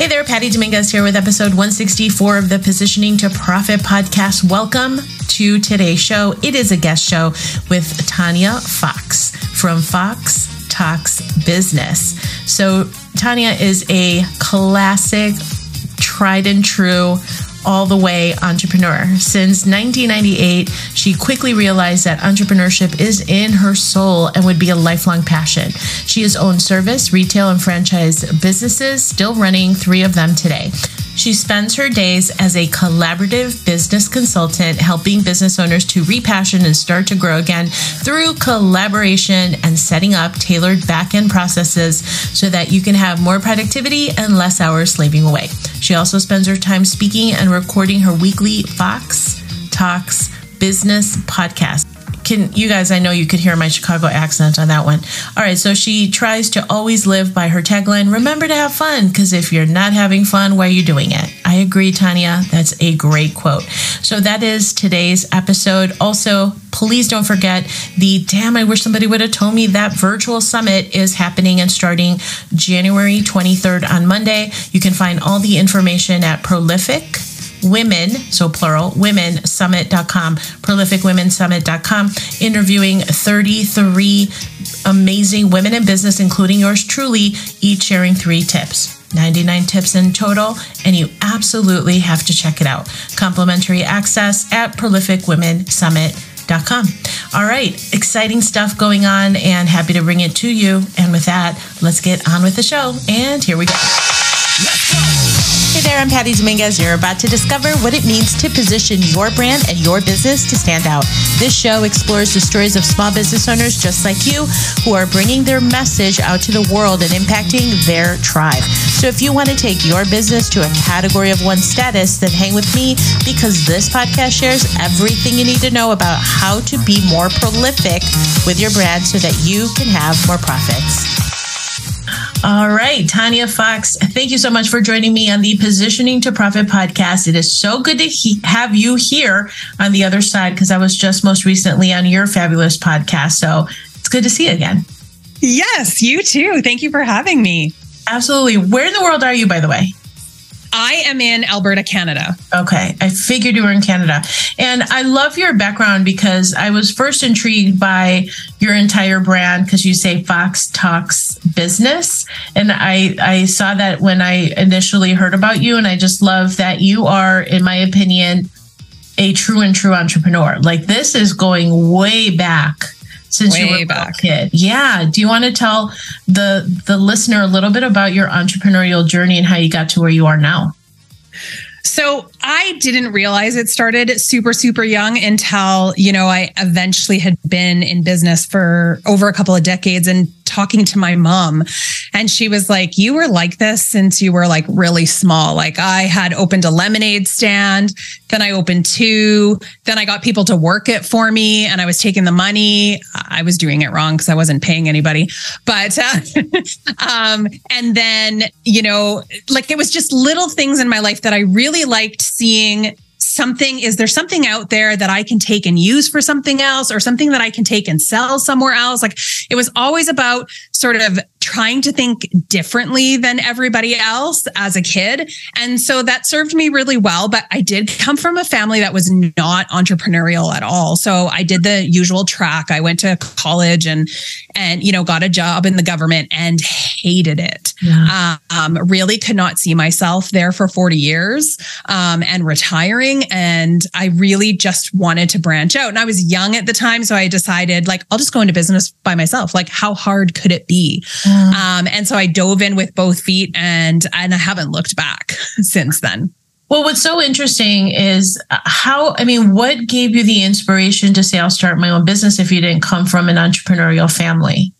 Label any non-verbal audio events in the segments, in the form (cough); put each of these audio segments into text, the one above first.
Hey there, Patty Dominguez here with episode 164 of the Positioning to Profit podcast. Welcome to today's show. It is a guest show with Tanya Fox from Fox Talks Business. So, Tanya is a classic, tried and true all the way entrepreneur. Since 1998, she quickly realized that entrepreneurship is in her soul and would be a lifelong passion. She has owned service, retail, and franchise businesses, still running three of them today. She spends her days as a collaborative business consultant, helping business owners to repassion and start to grow again through collaboration and setting up tailored back end processes so that you can have more productivity and less hours slaving away. She also spends her time speaking and recording her weekly Fox Talks business podcast can you guys, I know you could hear my Chicago accent on that one. All right. So she tries to always live by her tagline remember to have fun, because if you're not having fun, why are you doing it? I agree, Tanya. That's a great quote. So that is today's episode. Also, please don't forget the damn, I wish somebody would have told me that virtual summit is happening and starting January 23rd on Monday. You can find all the information at prolific women, so plural, women summit.com, prolificwomensummit.com, interviewing 33 amazing women in business, including yours truly, each sharing three tips. 99 tips in total, and you absolutely have to check it out. Complimentary access at prolificwomensummit.com. All right, exciting stuff going on, and happy to bring it to you. And with that, let's get on with the show. And here we go. Hey there, I'm Patty Dominguez. You're about to discover what it means to position your brand and your business to stand out. This show explores the stories of small business owners just like you who are bringing their message out to the world and impacting their tribe. So if you want to take your business to a category of one status, then hang with me because this podcast shares everything you need to know about how to be more prolific with your brand so that you can have more profits. All right, Tanya Fox, thank you so much for joining me on the Positioning to Profit podcast. It is so good to he- have you here on the other side because I was just most recently on your fabulous podcast. So it's good to see you again. Yes, you too. Thank you for having me. Absolutely. Where in the world are you, by the way? I am in Alberta, Canada. Okay. I figured you were in Canada. And I love your background because I was first intrigued by your entire brand because you say Fox Talks Business. And I, I saw that when I initially heard about you. And I just love that you are, in my opinion, a true and true entrepreneur. Like this is going way back since way you were back. a kid. Yeah. Do you want to tell the the listener a little bit about your entrepreneurial journey and how you got to where you are now? So I didn't realize it started super, super young until, you know, I eventually had been in business for over a couple of decades and talking to my mom and she was like, you were like this since you were like really small. Like I had opened a lemonade stand, then I opened two, then I got people to work it for me and I was taking the money. I was doing it wrong because I wasn't paying anybody. But, uh, (laughs) um, and then, you know, like it was just little things in my life that I really liked seeing something is there something out there that I can take and use for something else or something that I can take and sell somewhere else? Like it was always about sort of trying to think differently than everybody else as a kid. And so that served me really well. But I did come from a family that was not entrepreneurial at all. So I did the usual track. I went to college and, and, you know, got a job in the government and hated it. Yeah. Um, really could not see myself there for 40 years um, and retiring. And I really just wanted to branch out. And I was young at the time. So I decided, like, I'll just go into business by myself. Like, how hard could it be? Mm. Um, and so I dove in with both feet and and I haven't looked back (laughs) since then. Well, what's so interesting is uh, how, I mean, what gave you the inspiration to say, I'll start my own business if you didn't come from an entrepreneurial family?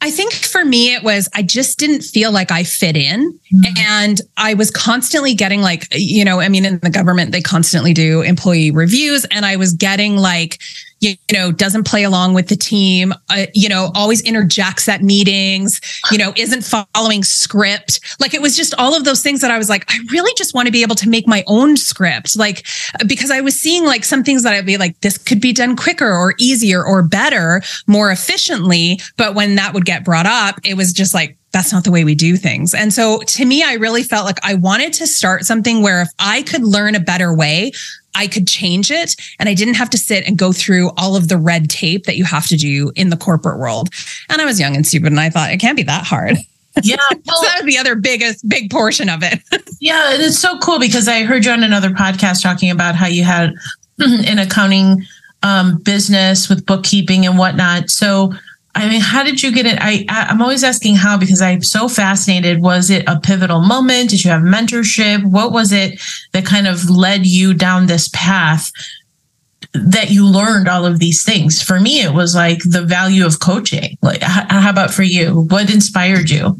I think for me, it was I just didn't feel like I fit in. Mm-hmm. And I was constantly getting like, you know, I mean, in the government, they constantly do employee reviews. And I was getting like, you, you know, doesn't play along with the team, uh, you know, always interjects at meetings, you know, isn't following script. Like it was just all of those things that I was like, I really just want to be able to make my own script. Like, because I was seeing like some things that I'd be like, this could be done quicker or easier or better, more efficiently. But when that would get brought up, it was just like, that's not the way we do things. And so to me, I really felt like I wanted to start something where if I could learn a better way, I could change it and I didn't have to sit and go through all of the red tape that you have to do in the corporate world. And I was young and stupid and I thought it can't be that hard. Yeah. (laughs) Well, so that was the other biggest, big portion of it. (laughs) yeah. And it's so cool because I heard you on another podcast talking about how you had (clears throat) an accounting um, business with bookkeeping and whatnot. So, I mean, how did you get it? I, I'm always asking how because I'm so fascinated. Was it a pivotal moment? Did you have mentorship? What was it that kind of led you down this path that you learned all of these things? For me, it was like the value of coaching. Like, how about for you? What inspired you?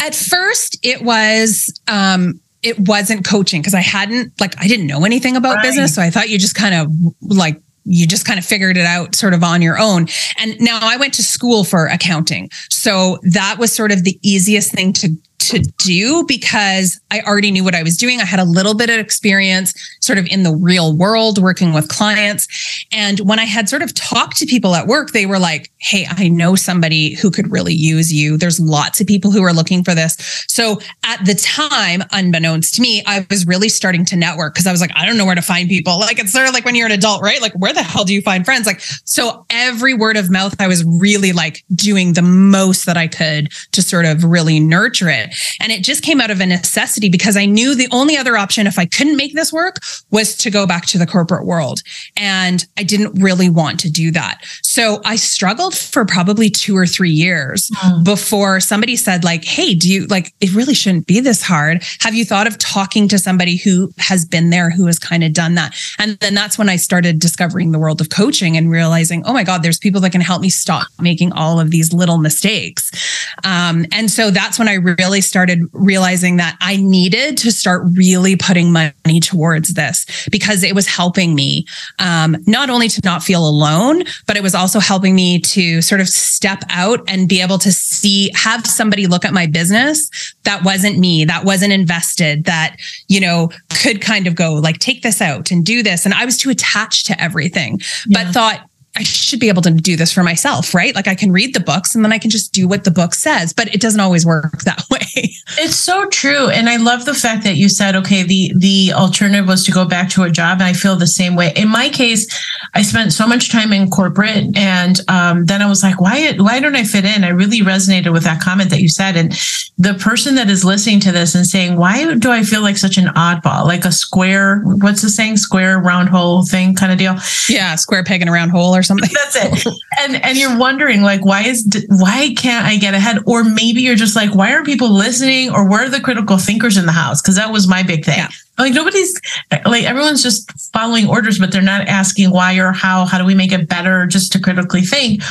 At first, it was um, it wasn't coaching because I hadn't like I didn't know anything about right. business, so I thought you just kind of like you just kind of figured it out sort of on your own. And now I went to school for accounting. So that was sort of the easiest thing to to do because I already knew what I was doing. I had a little bit of experience sort of in the real world working with clients. And when I had sort of talked to people at work, they were like, Hey, I know somebody who could really use you. There's lots of people who are looking for this. So at the time, unbeknownst to me, I was really starting to network because I was like, I don't know where to find people. Like it's sort of like when you're an adult, right? Like, where the hell do you find friends? Like, so every word of mouth, I was really like doing the most that I could to sort of really nurture it. And it just came out of a necessity because I knew the only other option if I couldn't make this work was to go back to the corporate world. And I didn't really want to do that. So I struggled for probably two or three years mm. before somebody said, like, hey, do you like it really shouldn't be this hard? Have you thought of talking to somebody who has been there, who has kind of done that? And then that's when I started discovering the world of coaching and realizing, oh my God, there's people that can help me stop making all of these little mistakes. Um, and so that's when I really started realizing that I needed to start really putting money towards this because it was helping me um, not only to not feel alone, but it was also helping me to sort of step out and be able to see, have somebody look at my business that wasn't me, that wasn't invested, that, you know, could kind of go like, take this out and do this. And I was too attached to everything, yeah. but thought, I should be able to do this for myself, right? Like I can read the books and then I can just do what the book says, but it doesn't always work (laughs) that way. It's so true. And I love the fact that you said, okay, the the alternative was to go back to a job. And I feel the same way. In my case, I spent so much time in corporate and um, then I was like, why why don't I fit in? I really resonated with that comment that you said. And the person that is listening to this and saying, why do I feel like such an oddball? Like a square, what's the saying? Square round hole thing kind of deal. Yeah, square peg in a round hole or something. (laughs) That's it. And and you're wondering like why is why can't I get ahead? Or maybe you're just like why are people listening? Or where are the critical thinkers in the house? Because that was my big thing. Yeah. Like nobody's like everyone's just following orders, but they're not asking why or how. How do we make it better? Just to critically think.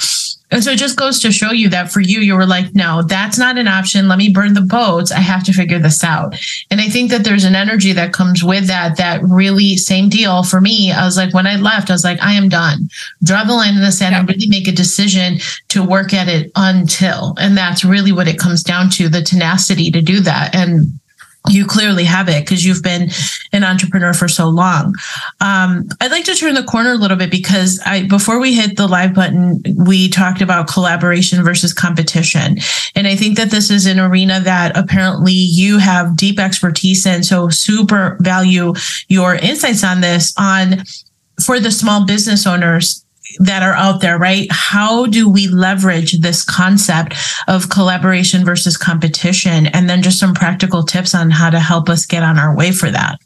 And so it just goes to show you that for you, you were like, no, that's not an option. Let me burn the boats. I have to figure this out. And I think that there's an energy that comes with that, that really same deal for me. I was like, when I left, I was like, I am done. Draw the line in the sand yeah. and really make a decision to work at it until. And that's really what it comes down to the tenacity to do that. And you clearly have it because you've been an entrepreneur for so long. Um, I'd like to turn the corner a little bit because I, before we hit the live button, we talked about collaboration versus competition. And I think that this is an arena that apparently you have deep expertise in. So super value your insights on this on for the small business owners that are out there, right? How do we leverage this concept of collaboration versus competition? And then just some practical tips on how to help us get on our way for that.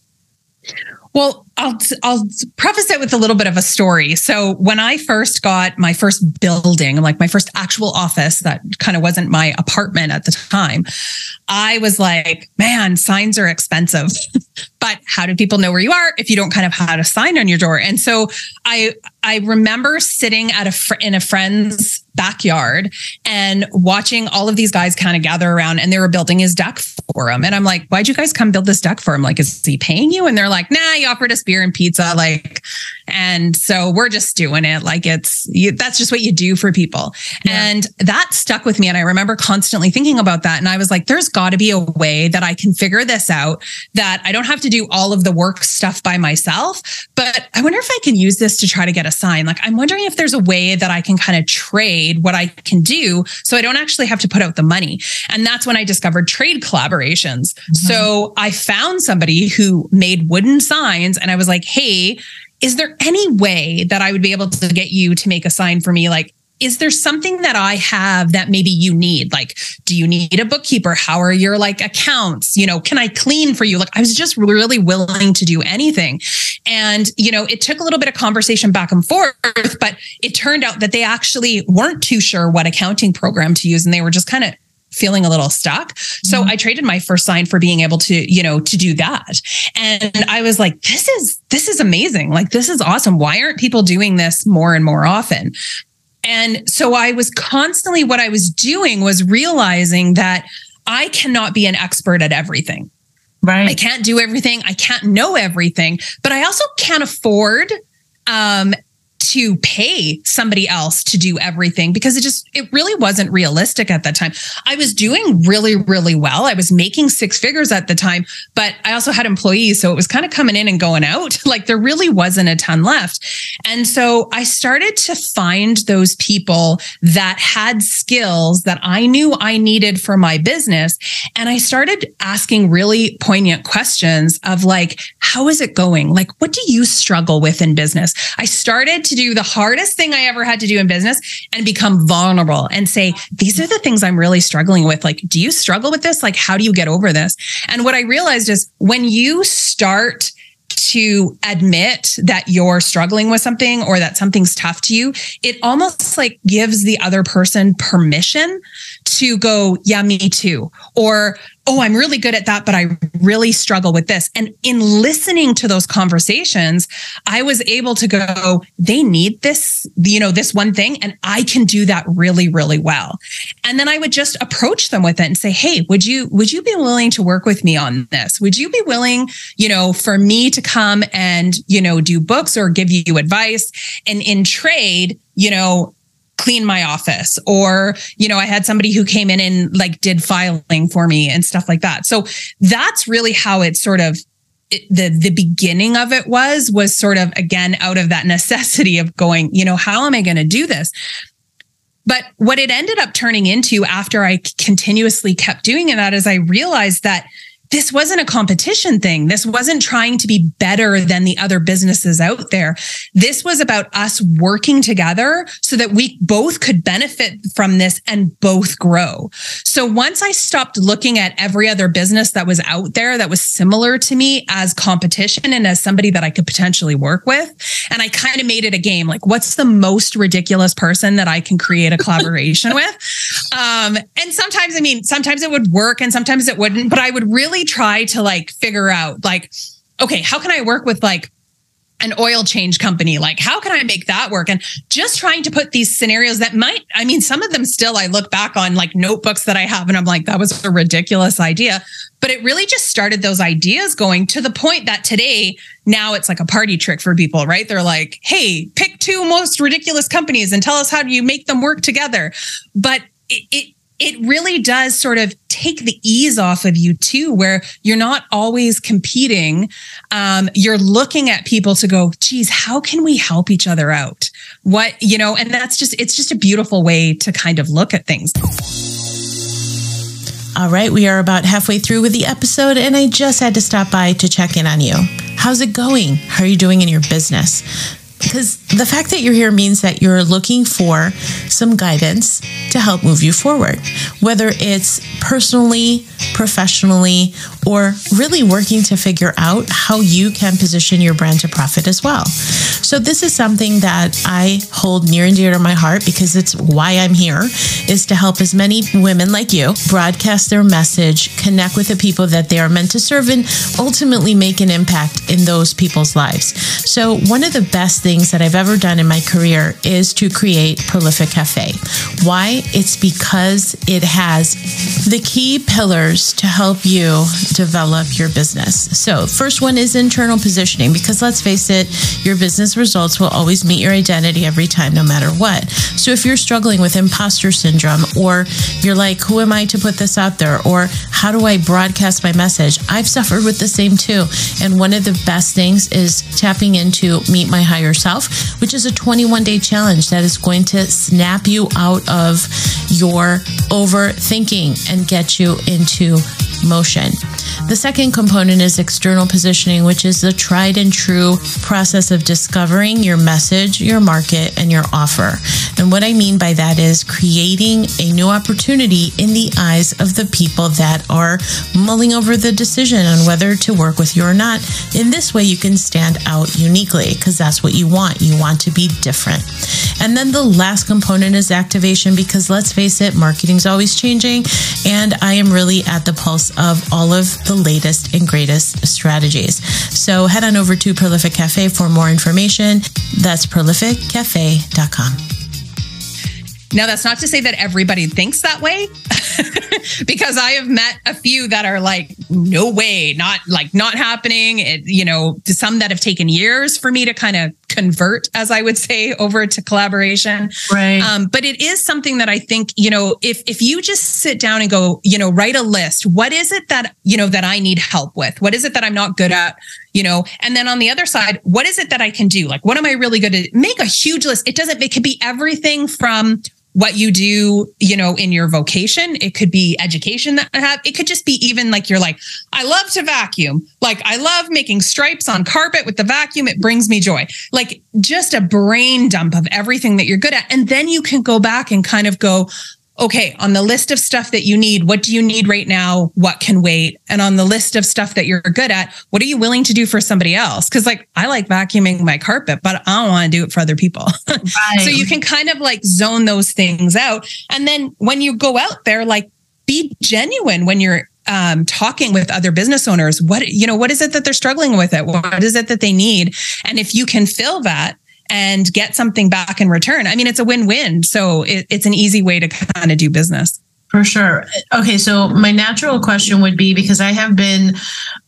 Well, I'll I'll preface it with a little bit of a story. So when I first got my first building, like my first actual office that kind of wasn't my apartment at the time, I was like, man, signs are expensive. (laughs) but how do people know where you are if you don't kind of have a sign on your door? And so I I remember sitting at a fr- in a friend's backyard and watching all of these guys kind of gather around and they were building his deck for him. And I'm like, why'd you guys come build this deck for him? Like, is he paying you? And they're like, nah, he offered us beer and pizza. Like, and so we're just doing it. Like it's, you, that's just what you do for people. Yeah. And that stuck with me. And I remember constantly thinking about that. And I was like, there's got to be a way that I can figure this out that I don't have to do all of the work stuff by myself. But I wonder if I can use this to try to get a sign. Like, I'm wondering if there's a way that I can kind of trade what I can do so I don't actually have to put out the money. And that's when I discovered trade collaborations. Mm-hmm. So I found somebody who made wooden signs and I was like, hey, is there any way that I would be able to get you to make a sign for me? Like, is there something that I have that maybe you need? Like, do you need a bookkeeper? How are your like accounts? You know, can I clean for you? Like, I was just really willing to do anything. And, you know, it took a little bit of conversation back and forth, but it turned out that they actually weren't too sure what accounting program to use. And they were just kind of feeling a little stuck. So mm-hmm. I traded my first sign for being able to, you know, to do that. And I was like, this is, this is amazing. Like, this is awesome. Why aren't people doing this more and more often? And so I was constantly, what I was doing was realizing that I cannot be an expert at everything. Right. I can't do everything. I can't know everything, but I also can't afford um, to pay somebody else to do everything because it just it really wasn't realistic at that time. I was doing really really well. I was making six figures at the time, but I also had employees so it was kind of coming in and going out. (laughs) Like there really wasn't a ton left. And so I started to find those people that had skills that I knew I needed for my business and I started asking really poignant questions of like how is it going? Like what do you struggle with in business? I started to do the hardest thing I ever had to do in business and become vulnerable and say, these are the things I'm really struggling with. Like, do you struggle with this? Like, how do you get over this? And what I realized is when you start to admit that you're struggling with something or that something's tough to you, it almost like gives the other person permission to go, yeah, me too. Or oh, I'm really good at that, but I really struggle with this. And in listening to those conversations, I was able to go, they need this, you know, this one thing, and I can do that really, really well. And then I would just approach them with it and say, hey, would you, would you be willing to work with me on this? Would you be willing, you know, for me to come and, you know, do books or give you advice? And in trade, you know, clean my office or you know i had somebody who came in and like did filing for me and stuff like that. So that's really how it sort of it, the the beginning of it was was sort of again out of that (laughs) necessity of going you know how am i going to do this? But what it ended up turning into after i continuously kept doing that is i realized that this wasn't a competition thing. This wasn't trying to be better than the other businesses out there. This was about us working together so that we both could benefit from this and both grow. So once I stopped looking at every other business that was out there that was similar to me as competition and as somebody that I could potentially work with, and I kind of made it a game like, what's the most ridiculous person that I can create a collaboration (laughs) with? Um, and sometimes, I mean, sometimes it would work and sometimes it wouldn't, but I would really really try to like figure out like, okay, how can I work with like an oil change company? Like, how can I make that work? And just trying to put these scenarios that might, I mean, some of them still I look back on like notebooks that I have and I'm like, that was a ridiculous idea. But it really just started those ideas going to the point that today, now it's like a party trick for people, right? They're like, hey, pick two most ridiculous companies and tell us how do you make them work together. But it, it it really does sort of take the ease off of you too, where you're not always competing. Um, you're looking at people to go, geez, how can we help each other out? What, you know, and that's just, it's just a beautiful way to kind of look at things. All right, we are about halfway through with the episode, and I just had to stop by to check in on you. How's it going? How are you doing in your business? Because the fact that you're here means that you're looking for some guidance to help move you forward, whether it's personally, professionally, or really working to figure out how you can position your brand to profit as well. So this is something that I hold near and dear to my heart because it's why I'm here is to help as many women like you broadcast their message, connect with the people that they are meant to serve and ultimately make an impact in those people's lives. So one of the best things that I've ever done in my career is to create Prolific Cafe. Why? It's because it has the key pillars to help you develop your business. So, first one is internal positioning because let's face it, your business results will always meet your identity every time, no matter what. So, if you're struggling with imposter syndrome or you're like, who am I to put this out there? Or how do I broadcast my message? I've suffered with the same too. And one of the best things is tapping into Meet My Higher Self, which is a 21 day challenge that is going to snap you out of your overthinking and get you into motion. The second component is external positioning, which is the tried and true process of discovering your message, your market, and your offer. And what I mean by that is creating a new opportunity in the eyes of the people that are mulling over the decision on whether to work with you or not. In this way, you can stand out uniquely because that's what you want. You want to be different. And then the last component is activation because let's face it, marketing is always changing. And I am really at the pulse of all of the latest and greatest strategies. So head on over to Prolific Cafe for more information. That's prolificcafe.com. Now, that's not to say that everybody thinks that way, (laughs) because I have met a few that are like, no way, not like not happening. It, you know, to some that have taken years for me to kind of convert, as I would say, over to collaboration. Right. Um, but it is something that I think, you know, if if you just sit down and go, you know, write a list, what is it that, you know, that I need help with? What is it that I'm not good at? You know, and then on the other side, what is it that I can do? Like, what am I really good at? Make a huge list. It doesn't, it could be everything from what you do, you know, in your vocation. It could be education that I have. It could just be even like you're like, I love to vacuum. Like I love making stripes on carpet with the vacuum. It brings me joy. Like just a brain dump of everything that you're good at. And then you can go back and kind of go, okay, on the list of stuff that you need, what do you need right now? What can wait? And on the list of stuff that you're good at, what are you willing to do for somebody else? Cause like I like vacuuming my carpet, but I don't want to do it for other people. Right. (laughs) so you can kind of like zone those things out. And then when you go out there, like be genuine when you're um, talking with other business owners. What, you know, what is it that they're struggling with it? What is it that they need? And if you can fill that, and get something back in return. I mean, it's a win win. So it, it's an easy way to kind of do business. For sure. Okay, so my natural question would be because I have been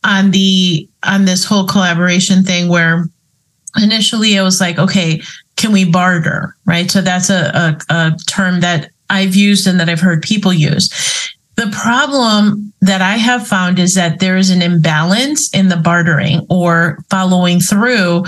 on the on this whole collaboration thing where initially I was like, okay, can we barter? Right. So that's a, a, a term that I've used and that I've heard people use. The problem that I have found is that there is an imbalance in the bartering or following through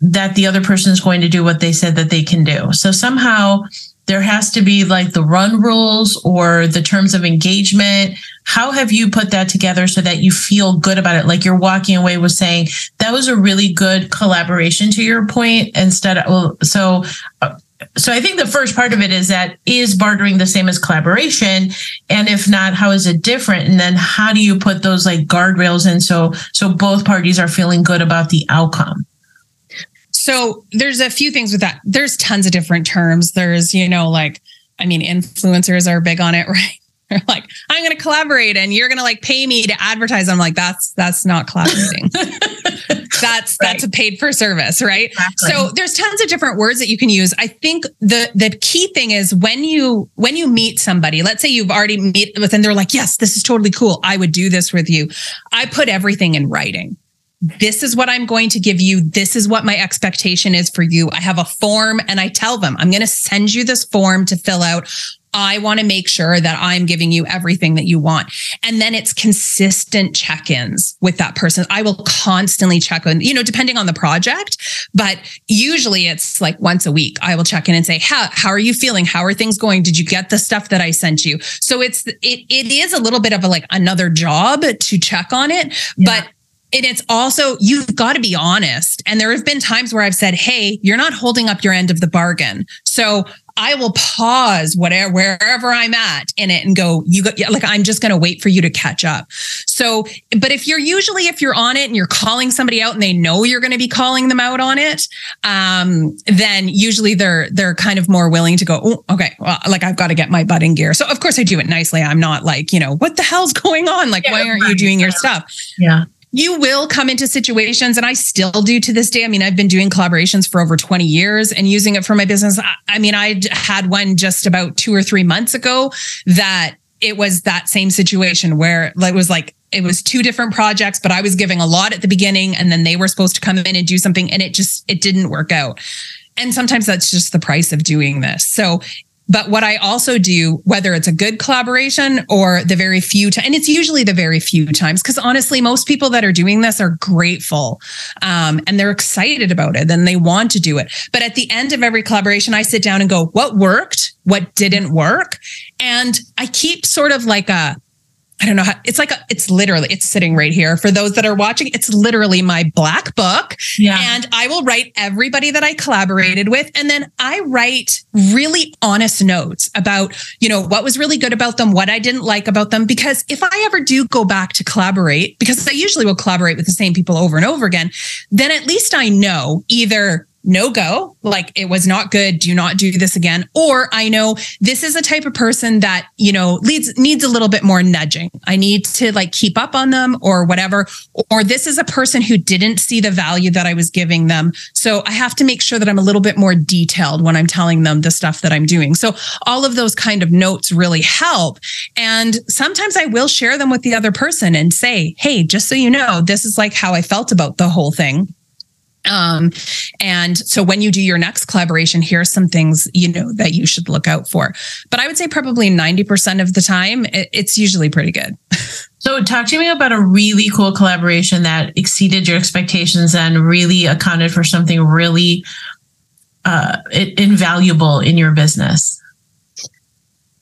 that the other person is going to do what they said that they can do. So somehow there has to be like the run rules or the terms of engagement. How have you put that together so that you feel good about it? Like you're walking away with saying that was a really good collaboration to your point instead of, well, so, uh, so I think the first part of it is that is bartering the same as collaboration? And if not, how is it different? And then how do you put those like guardrails in so, so both parties are feeling good about the outcome? So there's a few things with that. There's tons of different terms. There's, you know, like, I mean, influencers are big on it, (laughs) right? They're like, I'm going to collaborate and you're going to like pay me to advertise. I'm like, that's, that's not collaborating. (laughs) that's, right. that's a paid for service. Right. Exactly. So there's tons of different words that you can use. I think the, the key thing is when you, when you meet somebody, let's say you've already meet with and they're like, yes, this is totally cool. I would do this with you. I put everything in writing this is what I'm going to give you. This is what my expectation is for you. I have a form and I tell them, I'm going to send you this form to fill out. I want to make sure that I'm giving you everything that you want. And then it's consistent check ins with that person. I will constantly check in, you know, depending on the project, but usually it's like once a week. I will check in and say, how, how are you feeling? How are things going? Did you get the stuff that I sent you? So it's, it, it is a little bit of a like another job to check on it, yeah. but and it's also you've got to be honest. And there have been times where i've said hey you're not holding up your end of the bargain. So i will pause whatever wherever i'm at in it and go you go like i'm just going to wait for you to catch up. So but if you're usually if you're on it and you're calling somebody out and they know you're going to be calling them out on it um then usually they're they're kind of more willing to go oh, okay well like i've got to get my butt in gear. So of course i do it nicely. I'm not like you know what the hell's going on? Like yeah, why aren't you doing your stuff? Yeah you will come into situations and i still do to this day. I mean i've been doing collaborations for over 20 years and using it for my business. I mean i had one just about two or three months ago that it was that same situation where it was like it was two different projects but i was giving a lot at the beginning and then they were supposed to come in and do something and it just it didn't work out. And sometimes that's just the price of doing this. So but what I also do, whether it's a good collaboration or the very few, times, and it's usually the very few times, because honestly, most people that are doing this are grateful um, and they're excited about it and they want to do it. But at the end of every collaboration, I sit down and go, what worked? What didn't work? And I keep sort of like a, I don't know how it's like a, it's literally it's sitting right here. For those that are watching it's literally my black book. Yeah. and I will write everybody that I collaborated with. And then I write really honest notes about you know what was really good about them what I didn't like about them. Because if I ever do go back to collaborate because I usually will collaborate with the same people over and over again then at least I know either no go, like it was not good, do not do this again. Or I know this is a type of person that, you know, leads needs a little bit more nudging. I need to like keep up on them or whatever. Or this is a person who didn't see the value that I was giving them. So I have to make sure that I'm a little bit more detailed when I'm telling them the stuff that I'm doing. So all of those kind of notes really help. And sometimes I will share them with the other person and say, Hey, just so you know, this is like how I felt about the whole thing um, and so when you do your next collaboration, here are some things, you know, that you should look out for. But I would say probably 90% of the time, it, it's usually pretty good. So, talk to me about a really cool collaboration that exceeded your expectations and really accounted for something really uh, invaluable in your business.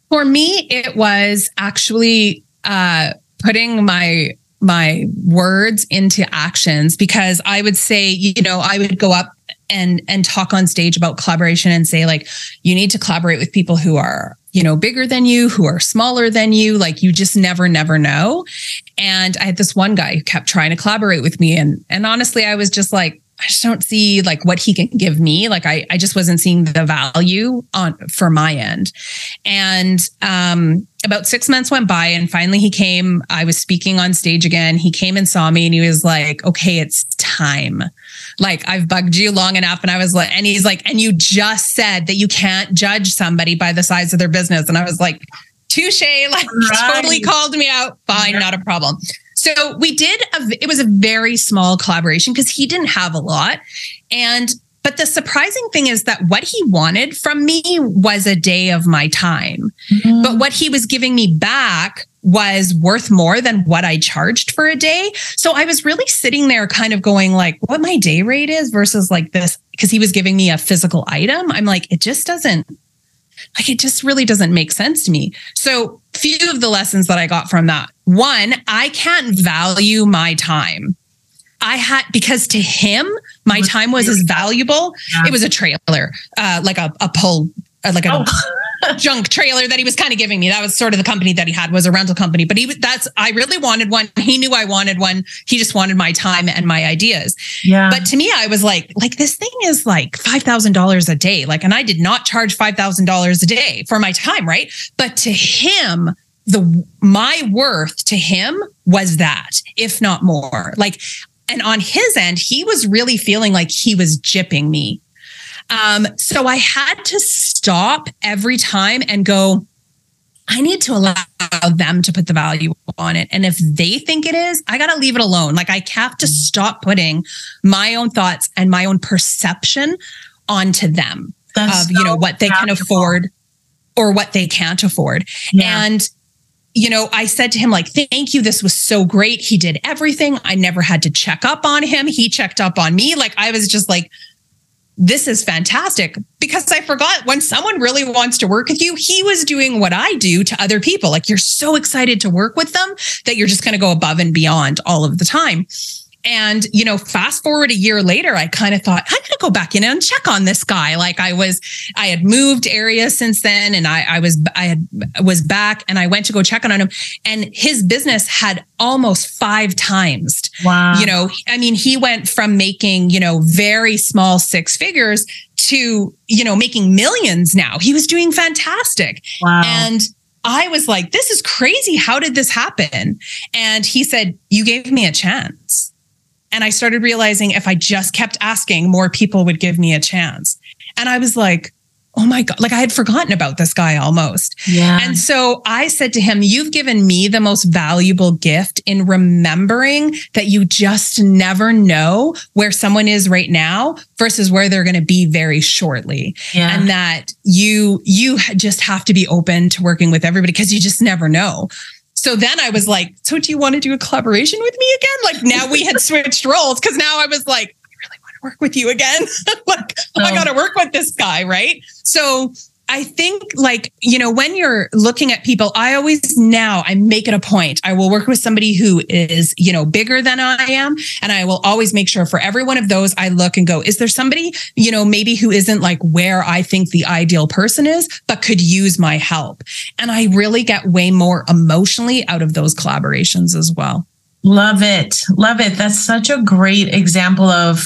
For me, it was actually uh, putting my my words into actions because I would say, you know, I would go up and and talk on stage about collaboration and say like you need to collaborate with people who are you know bigger than you who are smaller than you. Like you just never never know. And i had this one guy who kept trying to collaborate with me. And and honestly i was just like I just don't see like what he can give me. Like I, I just wasn't seeing the value on for my end. And um, about six months went by, and finally he came. I was speaking on stage again. He came and saw me, and he was like, "Okay, it's time. Like I've bugged you long enough." And I was like, and he's like, "And you just said that you can't judge somebody by the size of their business." And I was like, "Touche!" Like (laughs) right. totally called me out. Fine, yeah. not a problem. So we did a, it was a very small collaboration because he didn't have a lot. And, but the surprising thing is that what he wanted from me was a day of my time. Mm-hmm. But what he was giving me back was worth more than what I charged for a day. So I was really sitting there kind of going like what my day rate is versus like this because he was giving me a physical item. I'm like it just doesn't like it just really doesn't make sense to me. So, few of the lessons that I got from that. One, I can't value my time. I had because to him, my time was as valuable. It was a trailer, uh, like a, a pull, uh, like a oh. (laughs) junk trailer that he was kind of giving me. That was sort of the company that he had was a rental company, but he that's I really wanted one. He knew I wanted one. He just wanted my time and my ideas. Yeah. But to me, I was like, like this thing is like five thousand dollars a day. Like, and I did not charge five thousand dollars a day for my time, right? But to him, the my worth to him was that, if not more. Like, and on his end, he was really feeling like he was jipping me um, so I had to stop every time and go, I need to allow them to put the value on it. And if they think it is, I got to leave it alone. Like I have to stop putting my own thoughts and my own perception onto them That's of, so you know, what they can afford or what they can't afford. Yeah. And you know, I said to him, like, thank you. This was so great. He did everything. I never had to check up on him. He checked up on me. Like, I was just like, this is fantastic because I forgot when someone really wants to work with you, he was doing what I do to other people. Like you're so excited to work with them that you're just going to go above and beyond all of the time. And, you know, fast forward a year later, I kind of thought, I'm going to go back in and check on this guy. Like I was, I had moved areas since then and I, I was, I had, was back and I went to go check on him and his business had almost five times. Wow. You know, I mean, he went from making, you know, very small six figures to, you know, making millions now. He was doing fantastic. Wow. And I was like, this is crazy. How did this happen? And he said, You gave me a chance. And I started realizing if I just kept asking, more people would give me a chance. And I was like, oh my God, like I had forgotten about this guy almost. Yeah. And so I said to him, You've given me the most valuable gift in remembering that you just never know where someone is right now versus where they're going to be very shortly. yeah. And that you, you just have to be open to working with everybody because you just never know. So then I was like, So do you want to do a collaboration with me again? Like now we had switched roles because now I was like, work with you again. (laughs) like, oh, I Oh. got to work with this guy. Right. So I think like, you know, when you're looking at people, I always now I make it a point. I will work with somebody who is, you know, bigger than I am. And I will always make sure for every one of those, I look and go, is there somebody, you know, maybe who isn't like where I think the ideal person is, but could use my help? And I really get way more emotionally out of those collaborations as well. Love it. Love it. That's such a great example of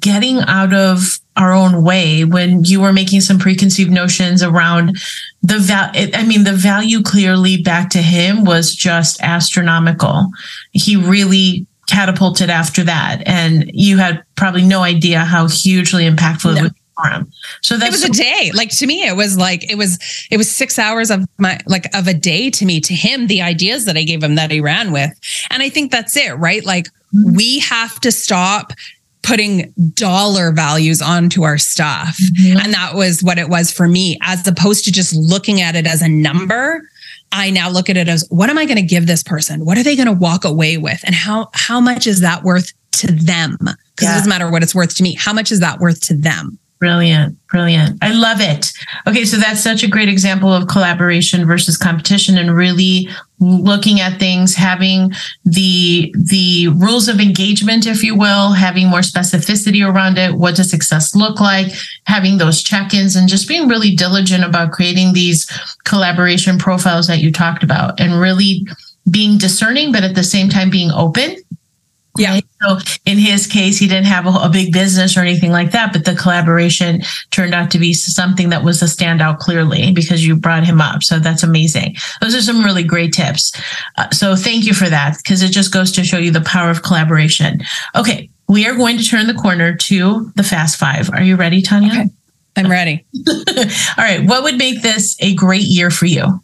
getting out of our own way when you were making some preconceived notions around the val I mean the value clearly back to him was just astronomical. He really catapulted after that and you had probably no idea how hugely impactful it No. would be for him. So It that's was a day. Like to me, it was like it was it was six hours of my like of a day to me. To him, the ideas that I gave him that he ran with. And I think that's it, right? Like we have to stop putting dollar values onto our stuff. Mhm. And that was what it was for me, as opposed to just looking at it as a number. I now look at it as what am I going to give this person? What are they going to walk away with? And how how much is that worth to them? Because Yeah. it doesn't matter what it's worth to me. How much is that worth to them? Brilliant, brilliant. I love it. Okay, so that's such a great example of collaboration versus competition and really looking at things having the the rules of engagement if you will, having more specificity around it. What does success look like? Having those check-ins and just being really diligent about creating these collaboration profiles that you talked about and really being discerning but at the same time being open Yeah. Right? So in his case, he didn't have a, a big business or anything like that, but the collaboration turned out to be something that was a standout clearly because you brought him up. So that's amazing. Those are some really great tips. Uh, so thank you for that because it just goes to show you the power of collaboration. Okay. We are going to turn the corner to the fast five. Are you ready, Tanya? Okay. I'm ready. (laughs) All right. What would make this a great year for you?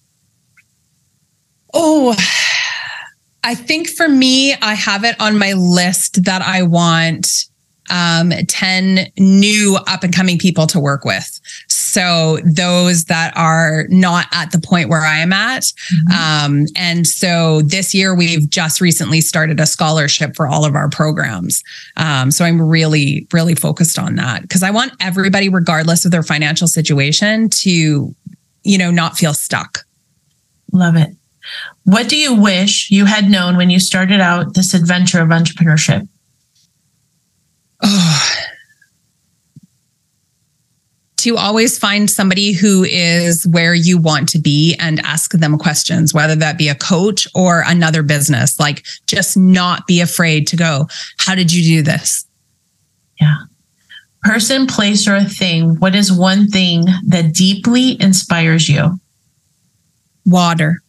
Oh, I think for me, I have it on my list that I want um, 10 new up and coming people to work with. So those that are not at the point where I am at. Um, and so this year we've just recently started a scholarship for all of our programs. Um, so I'm really, really focused on that because I want everybody, regardless of their financial situation, to, you know, not feel stuck. Love it. What do you wish you had known when you started out this adventure of entrepreneurship? Oh. To always find somebody who is where you want to be and ask them questions, whether that be a coach or another business. Like, just not be afraid to go, How did you do this? Yeah. Person, place, or a thing. What is one thing that deeply inspires you? Water.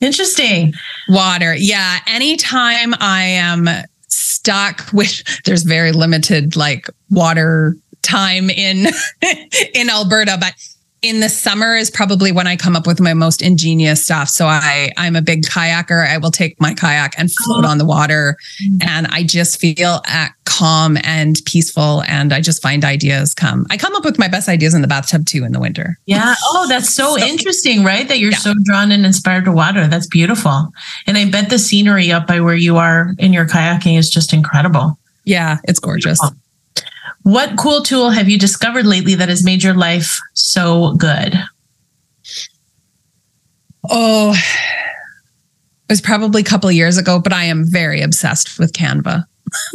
Interesting. Water. Yeah. Anytime I am stuck with, (laughs) there's very limited like water time in (laughs) in Alberta, but in the summer is probably when I come up with my most ingenious stuff. So I I'm a big kayaker. I will take my kayak and float on the water, mm-hmm. and I just feel at calm and peaceful, and I just find ideas come. I come up with my best ideas in the bathtub too in the winter. Yeah. Oh, that's so, So- interesting, right? That you're Yeah. so drawn and inspired to water. That's beautiful. And I bet the scenery up by where you are in your kayaking is just incredible. Yeah, it's gorgeous. What cool tool have you discovered lately that has made your life so good? Oh, it was probably a couple of years ago, but I am very obsessed with Canva. (laughs)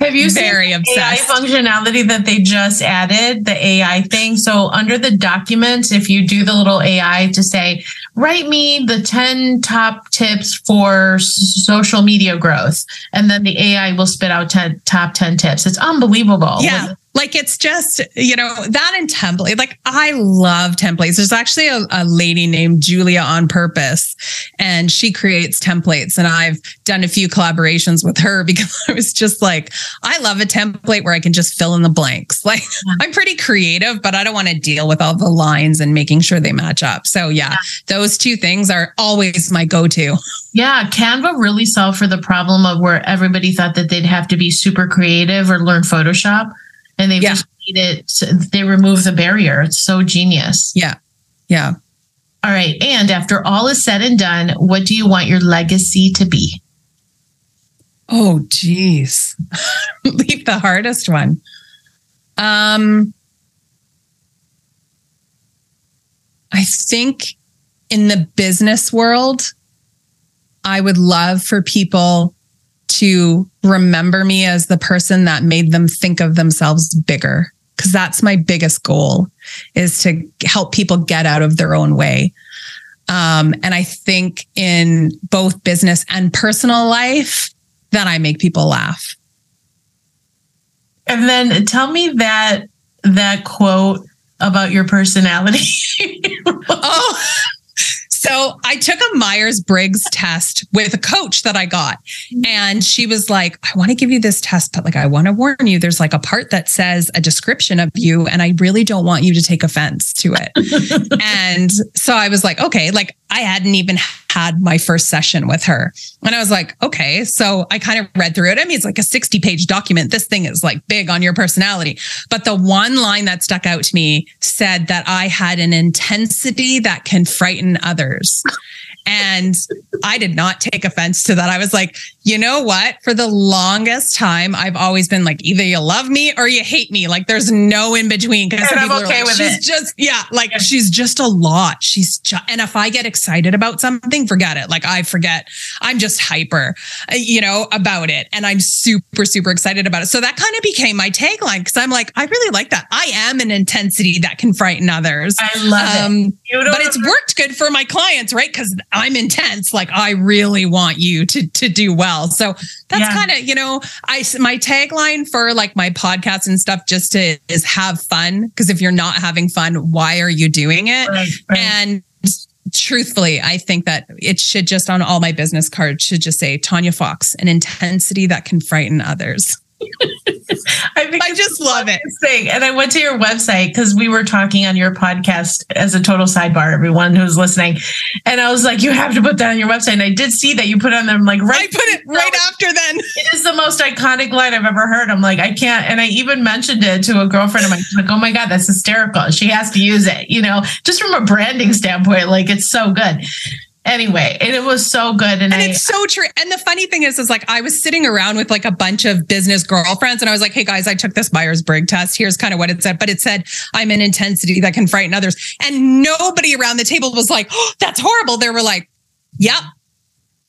Have you Very seen the obsessed. AI functionality that they just added, the AI thing? So under the documents, if you do the little AI to say, write me the 10 top tips for social media growth, and then the AI will spit out 10 top 10 tips. It's unbelievable. Yeah. Like it's just, you know, that and template. Like I love templates. There's actually a, a lady named Julia on purpose, and she creates templates. And I've done a few collaborations with her (laughs) because I was just like, I love a template where I can just fill in the blanks. (laughs) Like I'm pretty creative, but I don't want to deal with all the lines and making sure they match up. So yeah, those two things are always my go-to. Yeah, Canva really solved for the problem of where everybody thought that they'd have to be super creative or learn Photoshop, and they've Yeah. just made it. They remove the barrier. It's so genius. Yeah. Yeah. All right, and after all is said and done, what do you want your legacy to be? Oh, geez. (laughs) Leave the hardest one. Um, I think in the business world, I would love for people to remember me as the person that made them think of themselves bigger. Because that's my biggest goal is to help people get out of their own way. Um, and i think in both business and personal life that i make people laugh. And then tell me that that quote about your personality. (laughs) oh so i took a myers-briggs test with a coach that i got mm-hmm. and she was like i want to give you this test but like i want to warn you there's like a part that says a description of you and i really don't want you to take offense to it (laughs) and so I was like, okay, like I hadn't even had my first session with her. And I was like, okay. So I kind of read through it. I mean, it's like a 60 page document. This thing is like big on your personality. But the one line that stuck out to me said that I had an intensity that can frighten others years. And I did not take offense to that. I was like, you know what? For the longest time, I've always been like, either you love me or you hate me. Like, there's no in between. Because And I'm okay like, with she's it." just, yeah, like she's just a lot. She's just, and if I get excited about something, forget it. Like, I forget. I'm just hyper, uh, you know, about it. And I'm super, super excited about it. So that kind of became my tagline because I'm like, I really like that. I am an intensity that can frighten others. I love it. Um, don't but it's worked good for my clients, right? Because I'm intense. Like I really want you to to do well. So that's Yeah. kind of you know, I my tagline for like my podcast and stuff just to, is have fun. Because if you're not having fun, why are you doing it? Right, right. And truthfully, I think that it should just on all my business cards should just say Tanya Fox, an intensity that can frighten others. (laughs) (laughs) I, think I just love it. thing. And I went to your website because we were talking on your podcast as a total sidebar, everyone who's listening. And I was like, you have to put that on your website. And I did see that you put it on them like right. I put it (laughs) right after then. (laughs) It is the most iconic line I've ever heard. I'm like, I can't. And I even mentioned it to a girlfriend of mine. She's like, oh my God, that's hysterical. She has to use it, you know, just from a branding standpoint. Like it's so good. Anyway, and it was so good. And, And I, it's so true. And the funny thing is, is like I was sitting around with like a bunch of business girlfriends, and I was like, "Hey guys, I took this Myers Briggs test. Here's kind of what it said." But it said I'm an intensity that can frighten others, and nobody around the table was like, oh, "That's horrible." They were like, "Yep,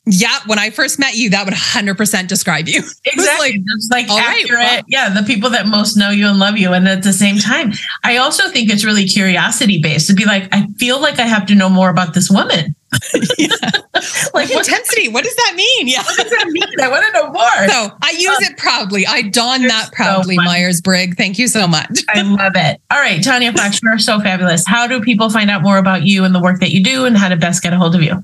yeah." When I first met you, that would 100 percent describe you. (laughs) It was Exactly. like, like all right, accurate. well- yeah, the people that most know you and love you. And at the same time, I also think it's really curiosity based to be like, I feel like I have to know more about this woman. (laughs) (laughs) like, intensity. What does that mean? Yeah. what does that mean? I want to know more. So I use um, it proudly. I don You're that proudly, funny. Myers Briggs. Thank you so much. I love it. All right, Tanya Fox, you are so fabulous. How do people find out more about you and the work that you do and how to best get a hold of you?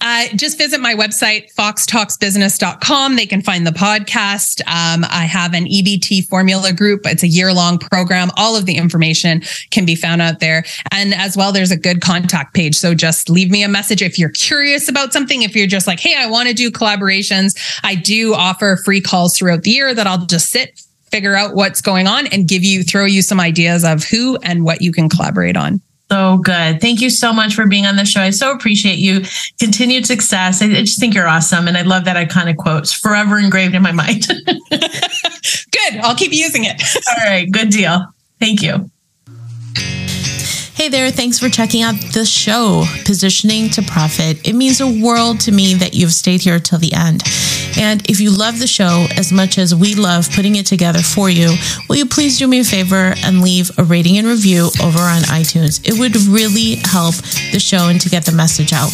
Uh, just visit my website, foxtalksbusiness.com. They can find the podcast. Um, I have an EBT formula group. It's a year long program. All of the information can be found out there. And as well, there's a good contact page. So just leave me a message if you're curious about something. If you're just like, hey, I want to do collaborations, I do offer free calls throughout the year that I'll just sit, figure out what's going on, and give you, throw you some ideas of who and what you can collaborate on. So good. Thank you so much for being on the show. I so appreciate you. Continued success. I, I just think you're awesome. And I love that iconic quote. It's forever engraved in my mind. (laughs) Good. I'll keep using it. All right. Good deal. Thank you. Hey there, thanks for checking out the show, Positioning to Profit. It means a world to me that you've stayed here till the end. And if you love the show as much as we love putting it together for you, will you please do me a favor and leave a rating and review over on iTunes? It would really help the show and to get the message out.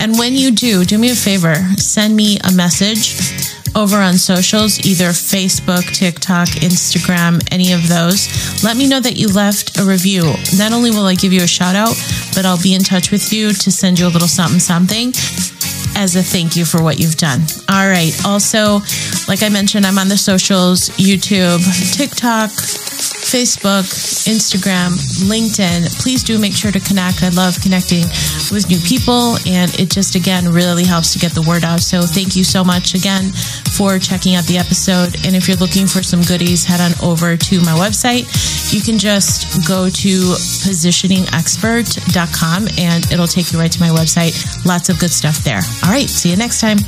And when you do, do me a favor, send me a message over on socials, either Facebook, TikTok, Instagram, any of those. Let me know that you left a review. Not only will I give you a shout out, but I'll be in touch with you to send you a little something something as a thank you for what you've done. All right. Also, like I mentioned, I'm on the socials, YouTube, TikTok, Facebook, Instagram, LinkedIn. Please do make sure to connect. I love connecting with new people, and it just, again, really helps to get the word out. So, thank you so much again for checking out the episode. And if you're looking for some goodies, head on over to my website. You can just go to positioningexpert.com and it'll take you right to my website. Lots of good stuff there. All right, see you next time.